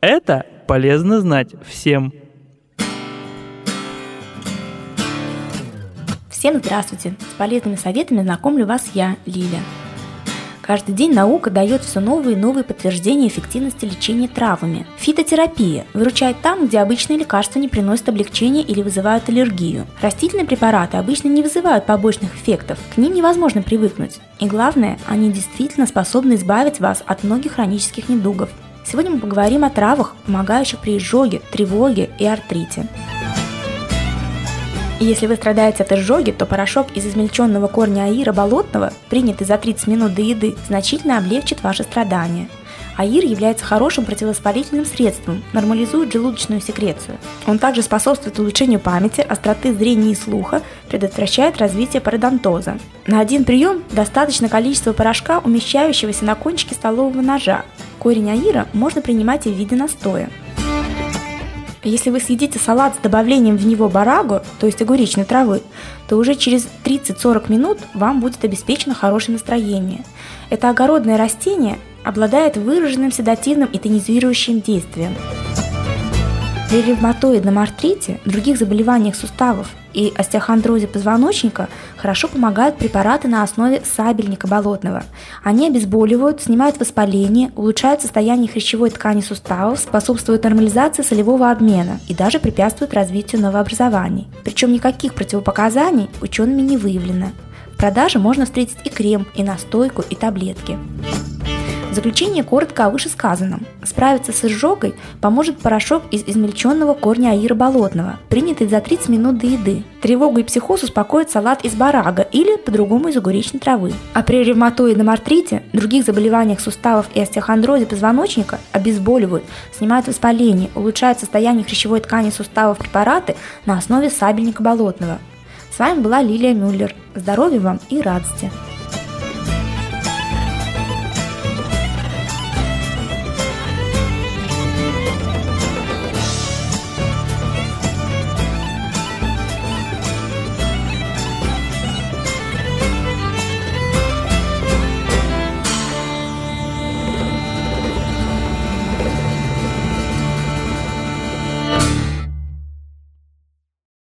Это полезно знать всем. Всем здравствуйте! С полезными советами знакомлю вас я, Лиля. Каждый день наука дает все новые и новые подтверждения эффективности лечения травами. Фитотерапия выручает там, где обычные лекарства не приносят облегчения или вызывают аллергию. Растительные препараты обычно не вызывают побочных эффектов, к ним невозможно привыкнуть. И главное, они действительно способны избавить вас от многих хронических недугов. Сегодня мы поговорим о травах, помогающих при изжоге, тревоге и артрите. Если вы страдаете от изжоги, то порошок из измельченного корня аира болотного, принятый за 30 минут до еды, значительно облегчит ваши страдания. Аир является хорошим противовоспалительным средством, нормализует желудочную секрецию. Он также способствует улучшению памяти, остроты зрения и слуха, предотвращает развитие пародонтоза. На один прием достаточно количества порошка, умещающегося на кончике столового ножа. Корень аира можно принимать и в виде настоя. Если вы съедите салат с добавлением в него барагу, то есть огуречной травы, то уже через 30-40 минут вам будет обеспечено хорошее настроение. Это огородное растение обладает выраженным седативным и тонизирующим действием. При ревматоидном артрите, других заболеваниях суставов и остеохондрозе позвоночника хорошо помогают препараты на основе сабельника болотного. Они обезболивают, снимают воспаление, улучшают состояние хрящевой ткани суставов, способствуют нормализации солевого обмена и даже препятствуют развитию новообразований. Причем никаких противопоказаний учеными не выявлено. В продаже можно встретить и крем, и настойку, и таблетки заключение коротко о вышесказанном. Справиться с изжогой поможет порошок из измельченного корня аира болотного, принятый за 30 минут до еды. Тревогу и психоз успокоит салат из барага или по-другому из огуречной травы. А при ревматоидном артрите, других заболеваниях суставов и остеохондрозе позвоночника обезболивают, снимают воспаление, улучшают состояние хрящевой ткани суставов препараты на основе сабельника болотного. С вами была Лилия Мюллер. Здоровья вам и радости!